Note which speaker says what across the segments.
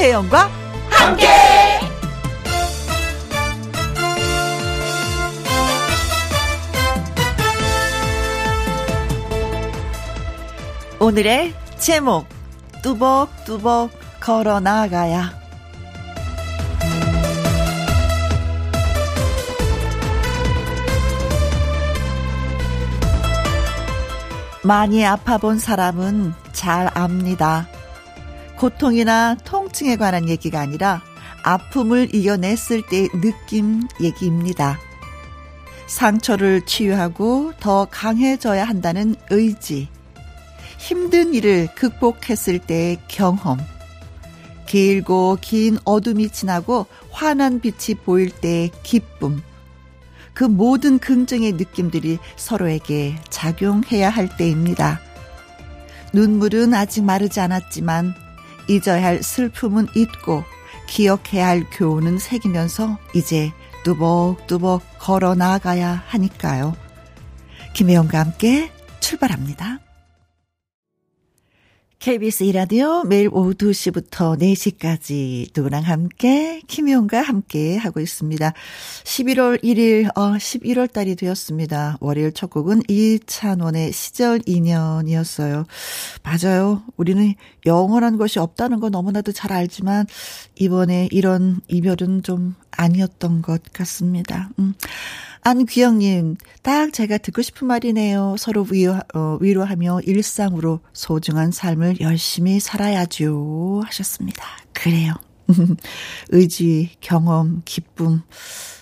Speaker 1: 김혜영과 함께. 오늘의 제목 뚜벅뚜벅 걸어 나가야 많이 아파 본 사람은 잘 압니다. 고통이나 통증에 관한 얘기가 아니라 아픔을 이겨냈을 때의 느낌 얘기입니다. 상처를 치유하고 더 강해져야 한다는 의지. 힘든 일을 극복했을 때의 경험. 길고 긴 어둠이 지나고 환한 빛이 보일 때의 기쁨. 그 모든 긍정의 느낌들이 서로에게 작용해야 할 때입니다. 눈물은 아직 마르지 않았지만 잊어야 할 슬픔은 잊고 기억해야 할 교훈은 새기면서 이제 뚜벅뚜벅 걸어 나가야 하니까요. 김혜영과 함께 출발합니다. KBS 이라디오 매일 오후 2시부터 4시까지 누구랑 함께 김희용과 함께 하고 있습니다. 11월 1일 어 11월 달이 되었습니다. 월요일 첫 곡은 이찬원의 시절 인연이었어요. 맞아요. 우리는 영원한 것이 없다는 거 너무나도 잘 알지만 이번에 이런 이별은 좀 아니었던 것 같습니다. 음. 안귀영님, 딱 제가 듣고 싶은 말이네요. 서로 위로, 어, 위로하며 일상으로 소중한 삶을 열심히 살아야죠. 하셨습니다. 그래요. 의지, 경험, 기쁨.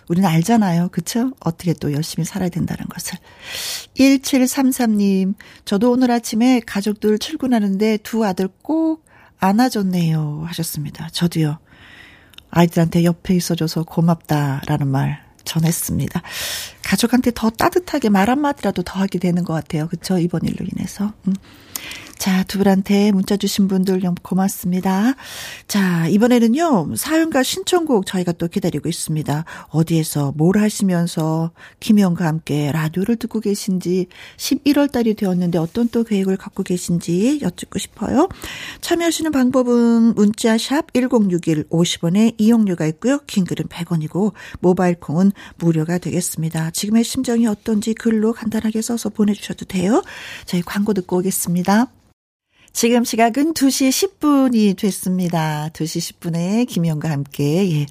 Speaker 1: 우리는 알잖아요. 그쵸? 어떻게 또 열심히 살아야 된다는 것을. 1733님, 저도 오늘 아침에 가족들 출근하는데 두 아들 꼭 안아줬네요. 하셨습니다. 저도요. 아이들한테 옆에 있어줘서 고맙다라는 말 전했습니다. 가족한테 더 따뜻하게 말 한마디라도 더 하게 되는 것 같아요. 그쵸? 이번 일로 인해서. 음. 자, 두 분한테 문자 주신 분들 너무 고맙습니다. 자, 이번에는요, 사연과 신청곡 저희가 또 기다리고 있습니다. 어디에서 뭘 하시면서 김영과 함께 라디오를 듣고 계신지 11월 달이 되었는데 어떤 또 계획을 갖고 계신지 여쭙고 싶어요. 참여하시는 방법은 문자샵 1061 50원에 이용료가 있고요. 킹글은 100원이고 모바일 콩은 무료가 되겠습니다. 지금의 심정이 어떤지 글로 간단하게 써서 보내주셔도 돼요. 저희 광고 듣고 오겠습니다. 지금 시각은 2시 10분이 됐습니다. 2시 10분에 김영과 함께, 예,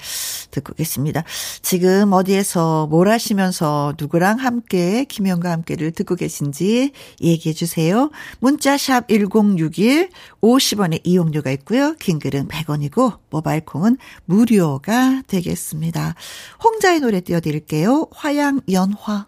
Speaker 1: 듣고 계십니다. 지금 어디에서 뭘 하시면서 누구랑 함께, 김영과 함께를 듣고 계신지 얘기해 주세요. 문자샵 1061, 50원의 이용료가 있고요. 긴 글은 100원이고, 모바일 콩은 무료가 되겠습니다. 홍자의 노래 띄워드릴게요. 화양연화.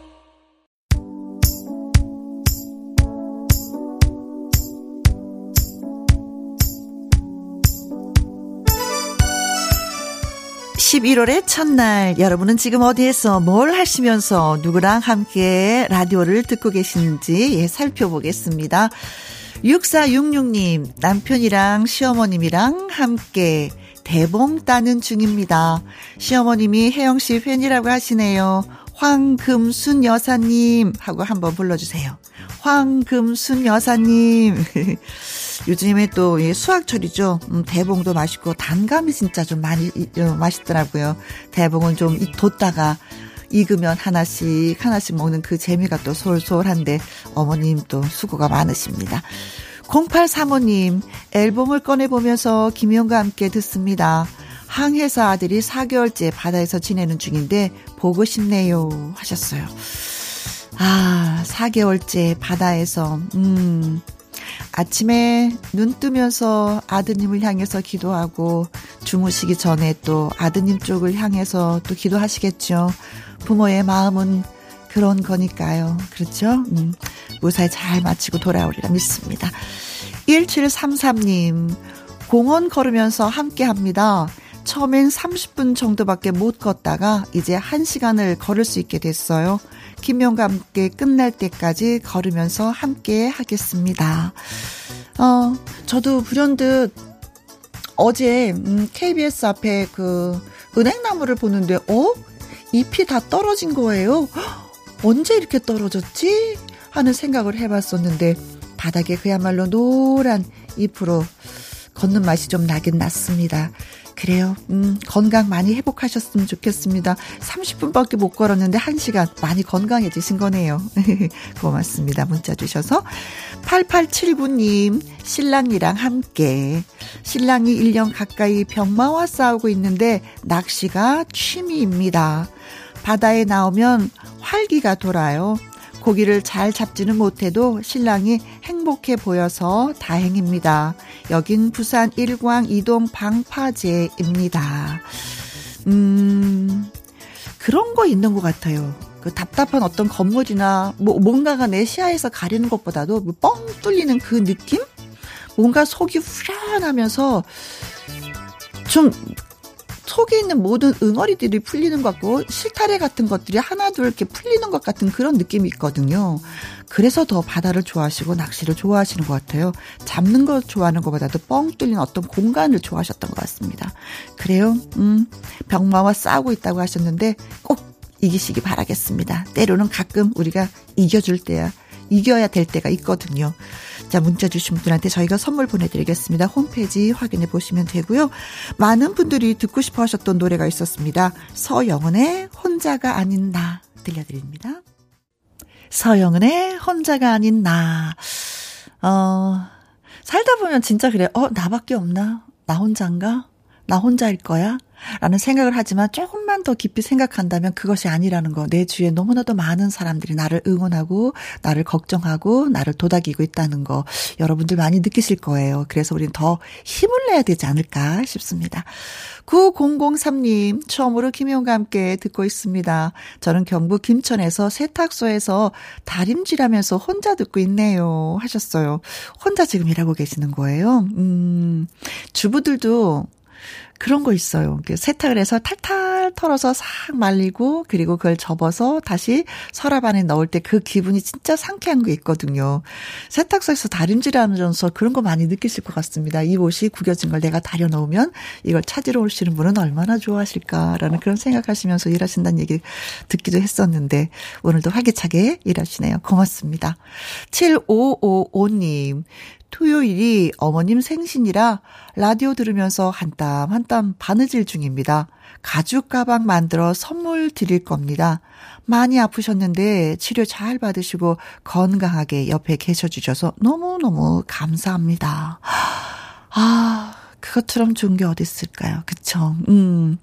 Speaker 1: 11월의 첫날 여러분은 지금 어디에서 뭘 하시면서 누구랑 함께 라디오를 듣고 계신지 예, 살펴보겠습니다. 6466님 남편이랑 시어머님이랑 함께 대봉 따는 중입니다. 시어머님이 혜영 씨 팬이라고 하시네요. 황금순 여사님 하고 한번 불러주세요. 황금순 여사님. 요즘에 또 수학철이죠. 음, 대봉도 맛있고 단감이 진짜 좀 많이 어, 맛있더라고요. 대봉은 좀 뒀다가 익으면 하나씩 하나씩 먹는 그 재미가 또 솔솔한데 어머님 또 수고가 많으십니다. 0835님 앨범을 꺼내보면서 김영과 함께 듣습니다. 항해사 아들이 4개월째 바다에서 지내는 중인데 보고 싶네요 하셨어요. 아, 4개월째 바다에서, 음, 아침에 눈 뜨면서 아드님을 향해서 기도하고 주무시기 전에 또 아드님 쪽을 향해서 또 기도하시겠죠. 부모의 마음은 그런 거니까요. 그렇죠? 음, 무사히 잘 마치고 돌아오리라 믿습니다. 1733님, 공원 걸으면서 함께 합니다. 처음엔 30분 정도밖에 못 걷다가 이제 1시간을 걸을 수 있게 됐어요. 김영과 함께 끝날 때까지 걸으면서 함께 하겠습니다. 어, 저도 불현듯 어제 음, KBS 앞에 그 은행나무를 보는데 어? 잎이 다 떨어진 거예요. 언제 이렇게 떨어졌지? 하는 생각을 해봤었는데 바닥에 그야말로 노란 잎으로 걷는 맛이 좀 나긴 났습니다. 그래요. 음, 건강 많이 회복하셨으면 좋겠습니다. 30분밖에 못 걸었는데 1시간 많이 건강해지신 거네요. 고맙습니다. 문자 주셔서. 8879님, 신랑이랑 함께. 신랑이 1년 가까이 병마와 싸우고 있는데 낚시가 취미입니다. 바다에 나오면 활기가 돌아요. 고기를 잘 잡지는 못해도 신랑이 행복해 보여서 다행입니다. 여긴 부산 일광 이동 방파제입니다. 음, 그런 거 있는 것 같아요. 그 답답한 어떤 건물이나 뭐 뭔가가 내 시야에서 가리는 것보다도 뭐뻥 뚫리는 그 느낌? 뭔가 속이 후련하면서 좀 속에 있는 모든 응어리들이 풀리는 것 같고 실타래 같은 것들이 하나둘 이렇게 풀리는 것 같은 그런 느낌이 있거든요. 그래서 더 바다를 좋아하시고 낚시를 좋아하시는 것 같아요. 잡는 걸 좋아하는 것보다도 뻥 뚫린 어떤 공간을 좋아하셨던 것 같습니다. 그래요. 음, 병마와 싸우고 있다고 하셨는데 꼭 이기시기 바라겠습니다. 때로는 가끔 우리가 이겨줄 때야 이겨야 될 때가 있거든요. 자, 문자 주신 분들한테 저희가 선물 보내드리겠습니다. 홈페이지 확인해 보시면 되고요. 많은 분들이 듣고 싶어 하셨던 노래가 있었습니다. 서영은의 혼자가 아닌 나 들려드립니다. 서영은의 혼자가 아닌 나. 어, 살다 보면 진짜 그래. 어, 나밖에 없나? 나 혼자인가? 나 혼자일 거야? 라는 생각을 하지만 조금만 더 깊이 생각한다면 그것이 아니라는 거. 내 주위에 너무나도 많은 사람들이 나를 응원하고, 나를 걱정하고, 나를 도닥이고 있다는 거. 여러분들 많이 느끼실 거예요. 그래서 우리는 더 힘을 내야 되지 않을까 싶습니다. 9003님, 처음으로 김용과 함께 듣고 있습니다. 저는 경북 김천에서 세탁소에서 다림질하면서 혼자 듣고 있네요. 하셨어요. 혼자 지금 일하고 계시는 거예요. 음, 주부들도 그런 거 있어요. 세탁을 해서 탈탈 털어서 싹 말리고 그리고 그걸 접어서 다시 서랍 안에 넣을 때 그 기분이 진짜 상쾌한 게 있거든요. 세탁소에서 다림질하면서 그런 거 많이 느끼실 것 같습니다. 이 옷이 구겨진 걸 내가 다려 놓으면 이걸 찾으러 오시는 분은 얼마나 좋아하실까라는 그런 생각하시면서 일하신다는 얘기 듣기도 했었는데 오늘도 활기차게 일하시네요. 고맙습니다. 7555님 토요일이 어머님 생신이라 라디오 들으면서 한 땀 한 땀 바느질 중입니다. 가죽 가방 만들어 선물 드릴 겁니다. 많이 아프셨는데 치료 잘 받으시고 건강하게 옆에 계셔 주셔서 너무너무 감사합니다. 아, 그것처럼 좋은 게 어디 있을까요? 그쵸? 음.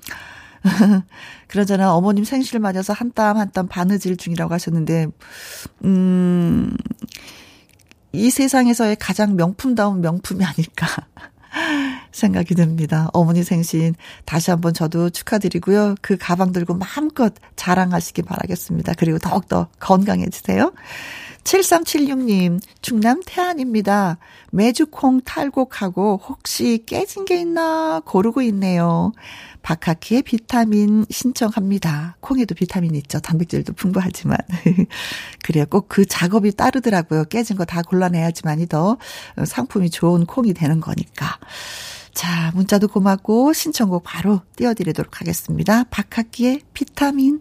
Speaker 1: 그러잖아. 어머님 생신을 맞아서 한 땀 한 땀 바느질 중이라고 하셨는데, 음, 이 세상에서의 가장 명품다운 명품이 아닐까 생각이 듭니다. 어머니 생신 다시 한번 저도 축하드리고요. 그 가방 들고 마음껏 자랑하시기 바라겠습니다. 그리고 더욱더 건강해지세요. 7376님, 충남 태안입니다. 메주콩 탈곡하고 혹시 깨진 게 있나 고르고 있네요. 박하키의 비타민 신청합니다. 콩에도 비타민 있죠. 단백질도 풍부하지만. 그래요. 꼭 그 작업이 따르더라고요. 깨진 거 다 골라내야지만이 더 상품이 좋은 콩이 되는 거니까. 자, 문자도 고맙고 신청곡 바로 띄워드리도록 하겠습니다. 박학기의 비타민.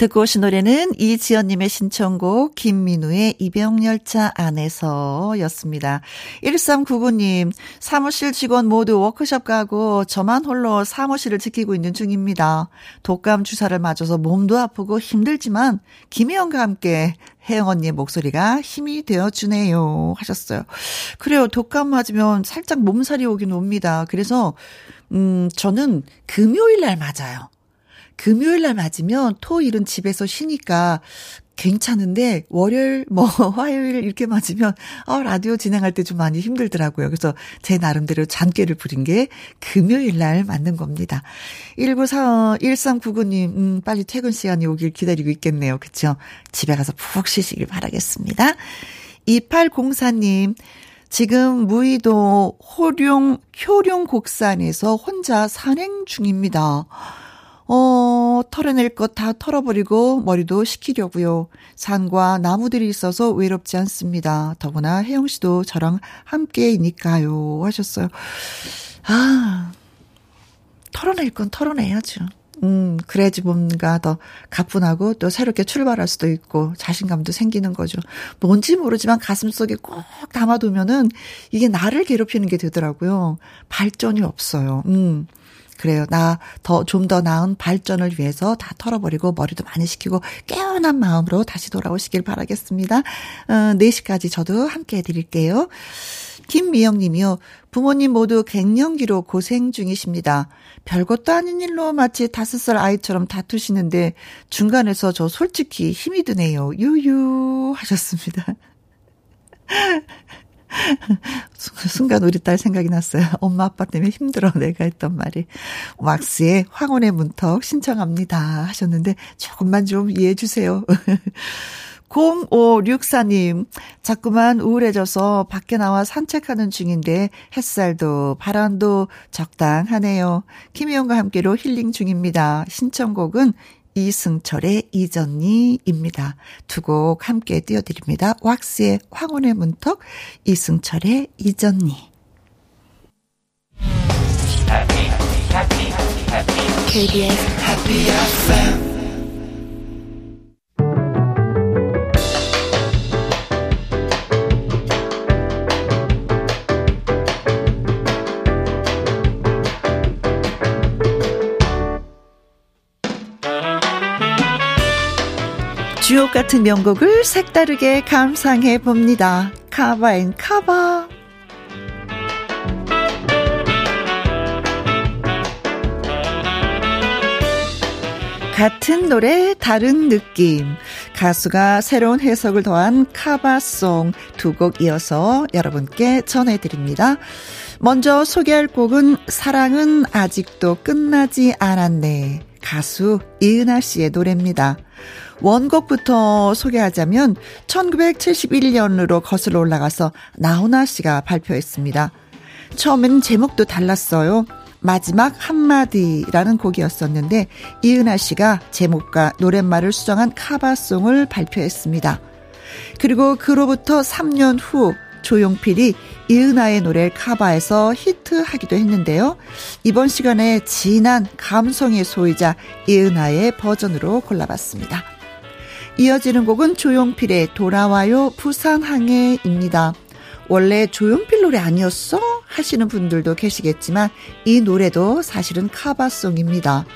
Speaker 1: 듣고 오신 노래는 이지연님의 신청곡 김민우의 이병열차 안에서 였습니다. 1399님 사무실 직원 모두 워크숍 가고 저만 홀로 사무실을 지키고 있는 중입니다. 독감 주사를 맞아서 몸도 아프고 힘들지만 김혜영과 함께 혜영 언니의 목소리가 힘이 되어주네요 하셨어요. 그래요 독감 맞으면 살짝 몸살이 오긴 옵니다. 그래서 음 저는 금요일 날 맞아요. 금요일 날 맞으면 토 일은 집에서 쉬니까 괜찮은데 월요일 뭐 화요일 이렇게 맞으면 어 라디오 진행할 때 좀 많이 힘들더라고요. 그래서 제 나름대로 잔꾀를 부린 게 금요일 날 맞는 겁니다. 1945 1399님 음 빨리 퇴근 시간이 오길 기다리고 있겠네요. 그렇죠? 집에 가서 푹 쉬시길 바라겠습니다. 2804님 지금 무의도 호룡 효룡 곡산에서 혼자 산행 중입니다. 어, 털어낼 것 다 털어버리고 머리도 식히려고요. 산과 나무들이 있어서 외롭지 않습니다. 더구나 혜영 씨도 저랑 함께이니까요. 하셨어요. 아, 털어낼 건 털어내야죠. 음, 그래야지 뭔가 더 가뿐하고 또 새롭게 출발할 수도 있고 자신감도 생기는 거죠. 뭔지 모르지만 가슴 속에 꼭 담아두면은 이게 나를 괴롭히는 게 되더라고요. 발전이 없어요. 음. 그래요. 나 더좀더 나은 발전을 위해서 다 털어버리고 머리도 많이 식히고 깨어난 마음으로 다시 돌아오시길 바라겠습니다. 어, 4시까지 저도 함께 해드릴게요. 김미영 님이요. 부모님 모두 갱년기로 고생 중이십니다. 별것도 아닌 일로 마치 다섯 살 아이처럼 다투시는데 중간에서 저 솔직히 힘이 드네요. 유유 하셨습니다. 순간 우리 딸 생각이 났어요. 엄마 아빠 때문에 힘들어 내가 했던 말이. 왁스의 황혼의 문턱 신청합니다 하셨는데 조금만 좀 이해해 주세요. 0564님, 자꾸만 우울해져서 밖에 나와 산책하는 중인데 햇살도 바람도 적당하네요. 김희영과 함께로 힐링 중입니다. 신청곡은 이승철의 이전니입니다. 두 곡 함께 띄워드립니다. 왁스의 황혼의 문턱, 이승철의 이전니. KBS Happy FM 주옥 같은 명곡을 색다르게 감상해 봅니다. Cover and Cover. 같은 노래 다른 느낌. 가수가 새로운 해석을 더한 커버송 두 곡 이어서 여러분께 전해드립니다. 먼저 소개할 곡은 사랑은 아직도 끝나지 않았네. 가수 이은하 씨의 노래입니다. 원곡부터 소개하자면 1971년으로 거슬러 올라가서 나훈아 씨가 발표했습니다. 처음엔 제목도 달랐어요. 마지막 한마디라는 곡이었었는데 이은하 씨가 제목과 노랫말을 수정한 카바송을 발표했습니다. 그리고 그로부터 3년 후 조용필이 이은하의 노래를 카바해서 히트하기도 했는데요. 이번 시간에 진한 감성의 소유자 이은하의 버전으로 골라봤습니다. 이어지는 곡은 조용필의 돌아와요 부산항해입니다. 원래 조용필 노래 아니었어? 하시는 분들도 계시겠지만 이 노래도 사실은 카바송입니다.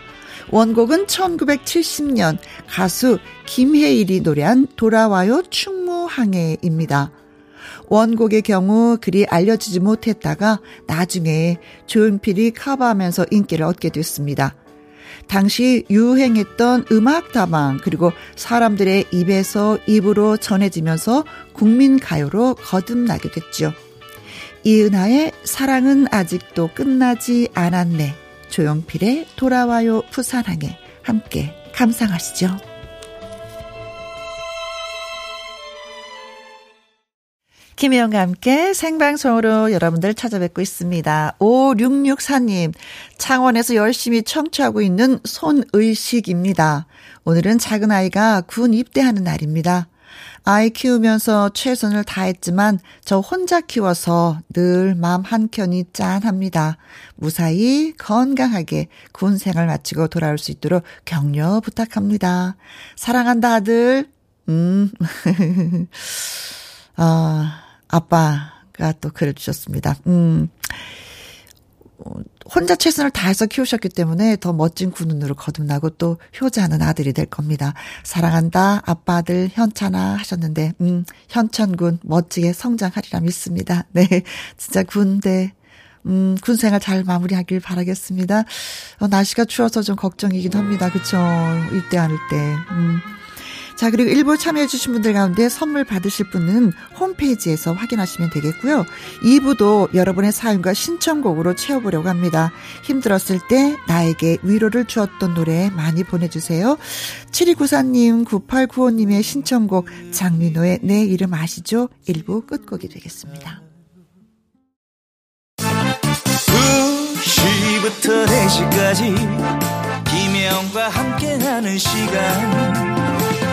Speaker 1: 원곡은 1970년 가수 김혜일이 노래한 돌아와요 충무항해입니다. 원곡의 경우 그리 알려지지 못했다가 나중에 조용필이 커버하면서 인기를 얻게 됐습니다. 당시 유행했던 음악 다방 그리고 사람들의 입에서 입으로 전해지면서 국민 가요로 거듭나게 됐죠. 이은하의 사랑은 아직도 끝나지 않았네. 조용필의 돌아와요 부산항에 함께 감상하시죠. 김혜영과 함께 생방송으로 여러분들 찾아뵙고 있습니다. 5664님, 창원에서 열심히 청취하고 있는 손의식입니다. 오늘은 작은 아이가 군 입대하는 날입니다. 아이 키우면서 최선을 다했지만 저 혼자 키워서 늘 마음 한켠이 짠합니다. 무사히 건강하게 군 생활 마치고 돌아올 수 있도록 격려 부탁합니다. 사랑한다 아들. 음. 아, 아빠가 또 글을 주셨습니다. 음, 혼자 최선을 다해서 키우셨기 때문에 더 멋진 군인으로 거듭나고 또 효자하는 아들이 될 겁니다. 사랑한다, 아빠 아들 현찬아 하셨는데, 음, 현천군 멋지게 성장하리라 믿습니다. 네. 진짜 군대, 음, 군 생활 잘 마무리하길 바라겠습니다. 어, 날씨가 추워서 좀 걱정이긴 합니다. 그쵸? 안을 때. 음. 자, 그리고 일부 참여해주신 분들 가운데 선물 받으실 분은 홈페이지에서 확인하시면 되겠고요. 2부도 여러분의 사연과 신청곡으로 채워보려고 합니다. 힘들었을 때 나에게 위로를 주었던 노래 많이 보내주세요. 7294님, 9895님의 신청곡 장민호의 내 이름 아시죠? 1부 끝곡이 되겠습니다.
Speaker 2: 2시부터 4시까지 김혜영과 함께하는 시간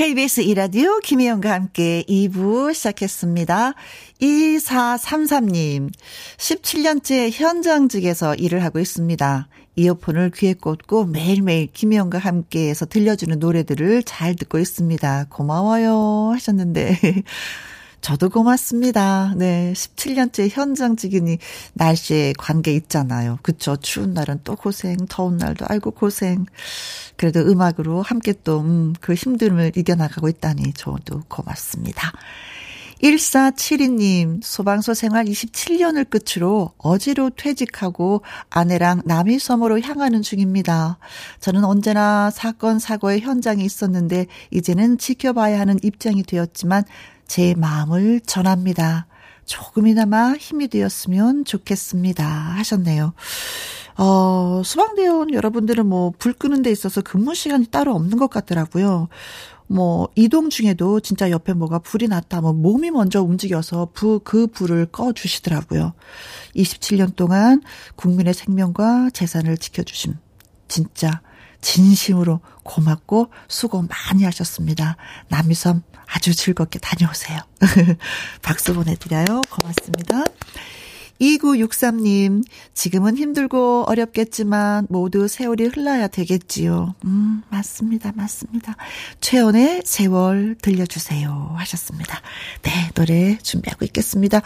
Speaker 1: KBS 이라디오 김혜영과 함께 2부 시작했습니다. 2433님, 17년째 현장직에서 일을 하고 있습니다. 이어폰을 귀에 꽂고 매일매일 김혜영과 함께해서 들려주는 노래들을 잘 듣고 있습니다. 고마워요 하셨는데 저도 고맙습니다. 네. 17년째 현장직이니 날씨에 관계 있잖아요. 그쵸. 추운 날은 또 고생, 더운 날도 아이고 고생. 그래도 음악으로 함께 또, 음, 그 힘듦을 이겨나가고 있다니 저도 고맙습니다. 1472님, 소방서 생활 27년을 끝으로 어제로 퇴직하고 아내랑 남이섬으로 향하는 중입니다. 저는 언제나 사건, 사고의 현장에 있었는데, 이제는 지켜봐야 하는 입장이 되었지만, 제 마음을 전합니다. 조금이나마 힘이 되었으면 좋겠습니다. 하셨네요. 어, 소방대원 여러분들은 뭐, 불 끄는 데 있어서 근무 시간이 따로 없는 것 같더라고요. 뭐, 이동 중에도 진짜 옆에 뭐가 불이 났다, 뭐, 몸이 먼저 움직여서 부, 그 불을 꺼 주시더라고요. 27년 동안 국민의 생명과 재산을 지켜 주심. 진짜 진심으로 고맙고 수고 많이 하셨습니다. 남이섬 아주 즐겁게 다녀오세요. 박수 보내드려요. 고맙습니다. 2963님, 지금은 힘들고 어렵겠지만 모두 세월이 흘러야 되겠지요. 음, 맞습니다. 맞습니다. 최연의 세월 들려주세요. 하셨습니다. 네, 노래 준비하고 있겠습니다.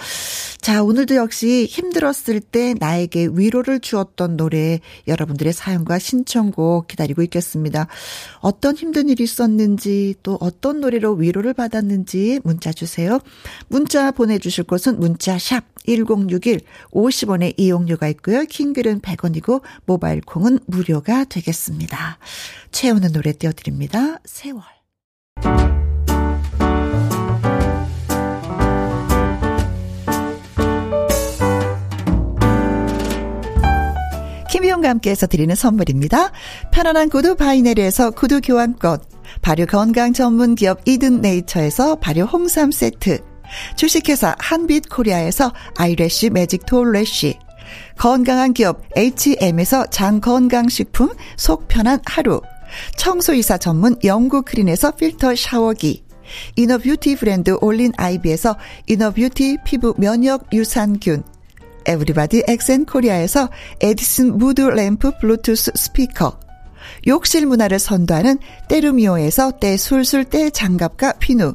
Speaker 1: 자, 오늘도 역시 힘들었을 때 나에게 위로를 주었던 노래 여러분들의 사연과 신청곡 기다리고 있겠습니다. 어떤 힘든 일이 있었는지 또 어떤 노래로 위로를 받았는지 문자 주세요. 문자 보내주실 곳은 문자 샵 1061, 50원의 이용료가 있고요. 킹글은 100원이고 모바일 콩은 무료가 되겠습니다. 채우는 노래 띄워드립니다. 세월. 김희용과 함께해서 드리는 선물입니다. 편안한 구두 바이네리에서 구두 교환권, 발효 건강 전문 기업 이든 네이처에서 발효 홍삼 세트, 주식회사 한빛코리아에서 eyelash 매직 톨래쉬. 건강한 기업 H&M에서 장건강식품 속 편한 하루. 청소이사 전문 영구크린에서 필터 샤워기. inner beauty 브랜드 올린 아이비에서 inner beauty 피부 면역 유산균. 에브리바디 엑센 코리아에서 에디슨 무드 램프 블루투스 스피커. 욕실 문화를 선도하는 때르미오에서 때 술술 때 장갑과 비누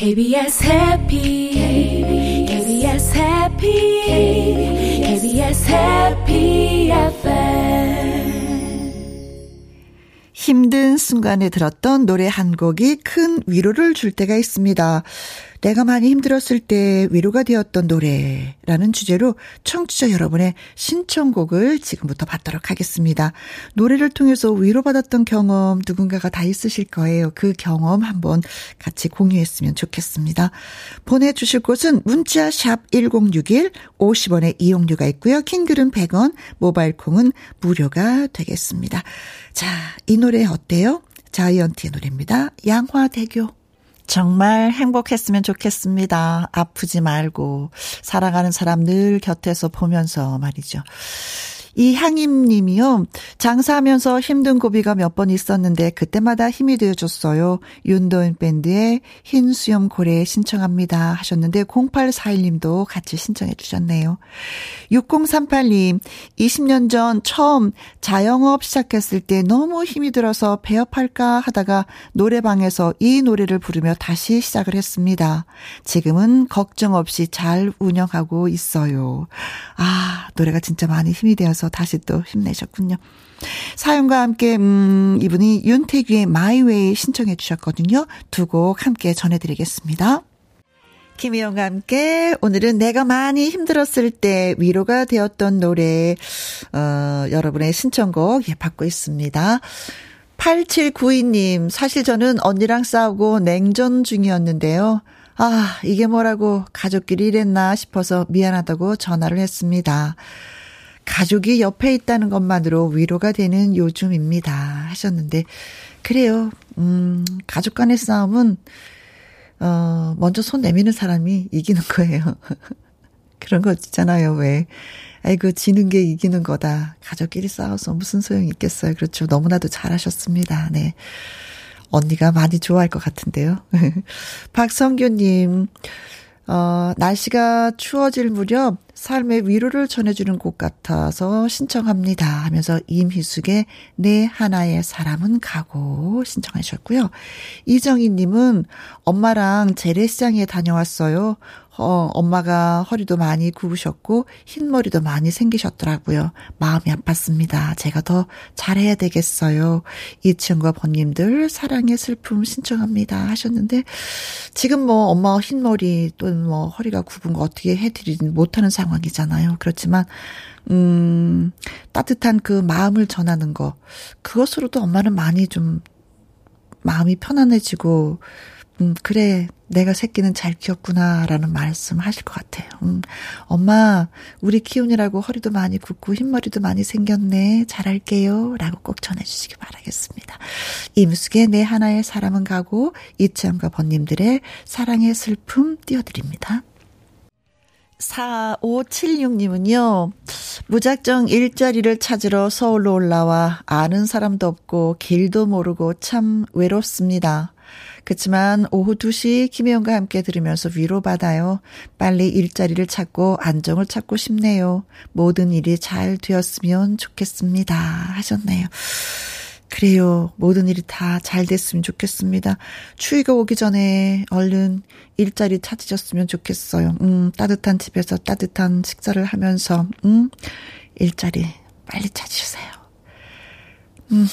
Speaker 1: KBS 해피 KBS 해피 KBS 해피 FM 힘든 순간에 들었던 노래 한 곡이 큰 위로를 줄 때가 있습니다. 내가 많이 힘들었을 때 위로가 되었던 노래라는 주제로 청취자 여러분의 신청곡을 지금부터 받도록 하겠습니다. 노래를 통해서 위로받았던 경험 누군가가 다 있으실 거예요. 그 경험 한번 같이 공유했으면 좋겠습니다. 보내주실 곳은 문자 샵 1061, 50원의 이용료가 있고요. 킹글은 100원, 모바일 콩은 무료가 되겠습니다. 자, 이 노래 어때요? 자이언티의 노래입니다. 양화대교. 정말 행복했으면 좋겠습니다. 아프지 말고 사랑하는 사람 늘 곁에서 보면서 말이죠. 이향임 님이요. 장사하면서 힘든 고비가 몇 번 있었는데 그때마다 힘이 되어줬어요. 윤도현 밴드의 흰 수염 고래 신청합니다 하셨는데 0841 님도 같이 신청해 주셨네요. 6038님 20년 전 처음 자영업 시작했을 때 너무 힘이 들어서 배업할까 하다가 노래방에서 이 노래를 부르며 다시 시작을 했습니다. 지금은 걱정 없이 잘 운영하고 있어요. 아 노래가 진짜 많이 힘이 되어서 다시 또 힘내셨군요. 사연과 함께 음 이분이 윤태규의 마이웨이 신청해 주셨거든요. 두 곡 함께 전해드리겠습니다. 김희영과 함께 오늘은 내가 많이 힘들었을 때 위로가 되었던 노래 어 여러분의 신청곡 예 받고 있습니다. 8792님 사실 저는 언니랑 싸우고 냉전 중이었는데요. 아, 이게 뭐라고 가족끼리 이랬나 싶어서 미안하다고 전화를 했습니다. 가족이 옆에 있다는 것만으로 위로가 되는 요즘입니다. 하셨는데, 그래요. 음, 가족 간의 싸움은, 어, 먼저 손 내미는 사람이 이기는 거예요. 그런 거 있잖아요, 왜. 아이고, 지는 게 이기는 거다. 가족끼리 싸워서 무슨 소용이 있겠어요. 그렇죠. 너무나도 잘하셨습니다. 네. 언니가 많이 좋아할 것 같은데요. 박성규님, 어, 날씨가 추워질 무렵 삶의 위로를 전해주는 곡 같아서 신청합니다 하면서 임희숙의 내 하나의 사람은 가고 신청하셨고요. 이정희님은 엄마랑 재래시장에 다녀왔어요. 어, 엄마가 허리도 많이 굽으셨고 흰머리도 많이 생기셨더라고요. 마음이 아팠습니다. 제가 더 잘해야 되겠어요. 이층과 번님들 사랑의 슬픔 신청합니다 하셨는데 지금 뭐 엄마 흰머리 또는 뭐 허리가 굽은 거 어떻게 해드리진 못하는 상황이잖아요. 그렇지만 음 따뜻한 그 마음을 전하는 거 그것으로도 엄마는 많이 좀 마음이 편안해지고 음, 그래, 내가 새끼는 잘 키웠구나라는 말씀 하실 것 같아요. 음, 엄마, 우리 키운이라고 허리도 많이 굽고 흰머리도 많이 생겼네. 잘할게요. 라고 꼭 전해주시기 바라겠습니다. 임숙의 내 하나의 사람은 가고, 이치함과 번님들의 사랑의 슬픔 띄워드립니다. 4576님은요, 무작정 일자리를 찾으러 서울로 올라와 아는 사람도 없고 길도 모르고 참 외롭습니다. 그렇지만 오후 2시 김혜영과 함께 들으면서 위로받아요. 빨리 일자리를 찾고 안정을 찾고 싶네요. 모든 일이 잘 되었으면 좋겠습니다. 하셨네요. 그래요. 모든 일이 다 잘 됐으면 좋겠습니다. 추위가 오기 전에 얼른 일자리 찾으셨으면 좋겠어요. 음, 따뜻한 집에서 따뜻한 식사를 하면서, 음, 일자리 빨리 찾으세요. 음.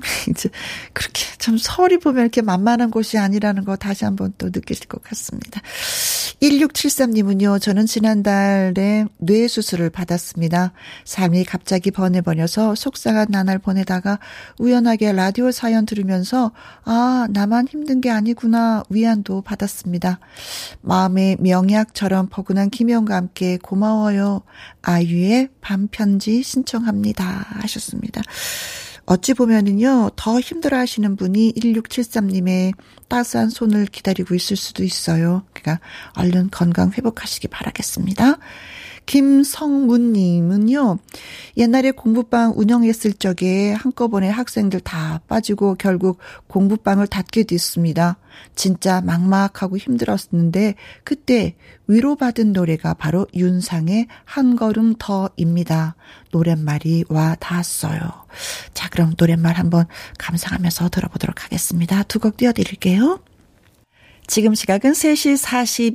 Speaker 1: 이제 그렇게 참 서울이 보면 이렇게 만만한 곳이 아니라는 거 다시 한번 또 느끼실 것 같습니다. 1673님은요, 저는 지난달에 뇌수술을 받았습니다. 삶이 갑자기 번해버려서 속상한 나날 보내다가 우연하게 라디오 사연 들으면서, 아, 나만 힘든 게 아니구나, 위안도 받았습니다. 마음의 명약처럼 포근한 김영과 함께 고마워요. 아유의 밤편지 신청합니다. 하셨습니다. 어찌 보면은요, 더 힘들어 하시는 분이 1673님의 따스한 손을 기다리고 있을 수도 있어요. 그러니까 얼른 건강 회복하시기 바라겠습니다. 김성문님은요, 옛날에 공부방 운영했을 적에 한꺼번에 학생들 다 빠지고 결국 공부방을 닫게 됐습니다. 진짜 막막하고 힘들었는데, 그때 위로받은 노래가 바로 윤상의 한 걸음 더입니다. 노랫말이 와 닿았어요. 자, 그럼 노랫말 한번 감상하면서 들어보도록 하겠습니다. 두 곡 띄워드릴게요. 지금 시각은 3시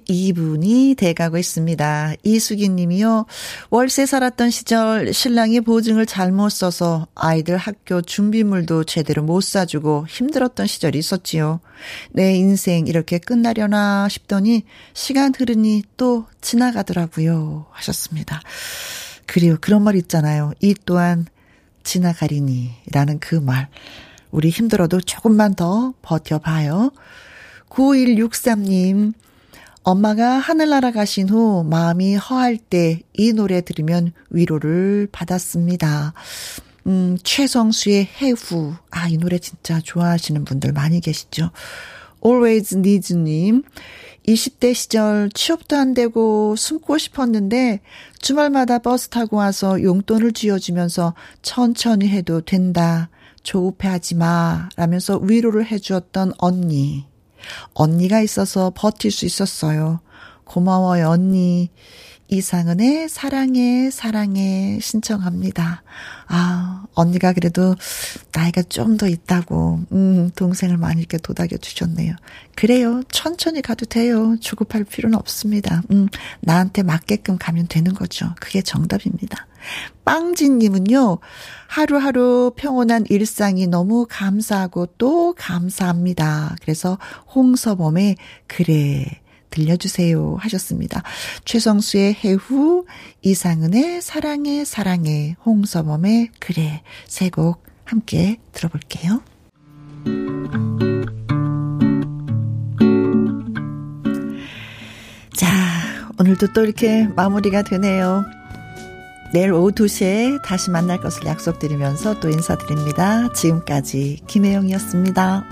Speaker 1: 42분이 돼가고 있습니다. 이수기 님이요. 월세 살았던 시절 신랑이 보증을 잘못 써서 아이들 학교 준비물도 제대로 못 사주고 힘들었던 시절이 있었지요. 내 인생 이렇게 끝나려나 싶더니 시간 흐르니 또 지나가더라고요. 하셨습니다. 그리고 그런 말 있잖아요. 이 또한 지나가리니 라는 그 말. 우리 힘들어도 조금만 더 버텨봐요. 9163님, 엄마가 하늘나라 가신 후 마음이 허할 때 이 노래 들으면 위로를 받았습니다. 음, 최성수의 해후. 아, 이 노래 진짜 좋아하시는 분들 많이 계시죠? Always Needs님, 20대 시절 취업도 안 되고 숨고 싶었는데 주말마다 버스 타고 와서 용돈을 쥐어주면서 천천히 해도 된다. 조급해하지 마. 라면서 위로를 해주었던 언니. 언니가 있어서 버틸 수 있었어요. 고마워요, 언니. 이상은의 사랑해, 사랑해 신청합니다. 아, 언니가 그래도 나이가 좀 더 있다고, 음, 동생을 많이 이렇게 도닥여 주셨네요. 그래요. 천천히 가도 돼요. 조급할 필요는 없습니다. 음, 나한테 맞게끔 가면 되는 거죠. 그게 정답입니다. 빵진님은요, 하루하루 평온한 일상이 너무 감사하고 또 감사합니다. 그래서 홍서범의 그래, 들려주세요 하셨습니다. 최성수의 해후, 이상은의 사랑해 사랑해, 홍서범의 그래 세 곡 함께 들어볼게요. 자, 오늘도 또 이렇게 마무리가 되네요. 내일 오후 2시에 다시 만날 것을 약속드리면서 또 인사드립니다. 지금까지 김혜영이었습니다.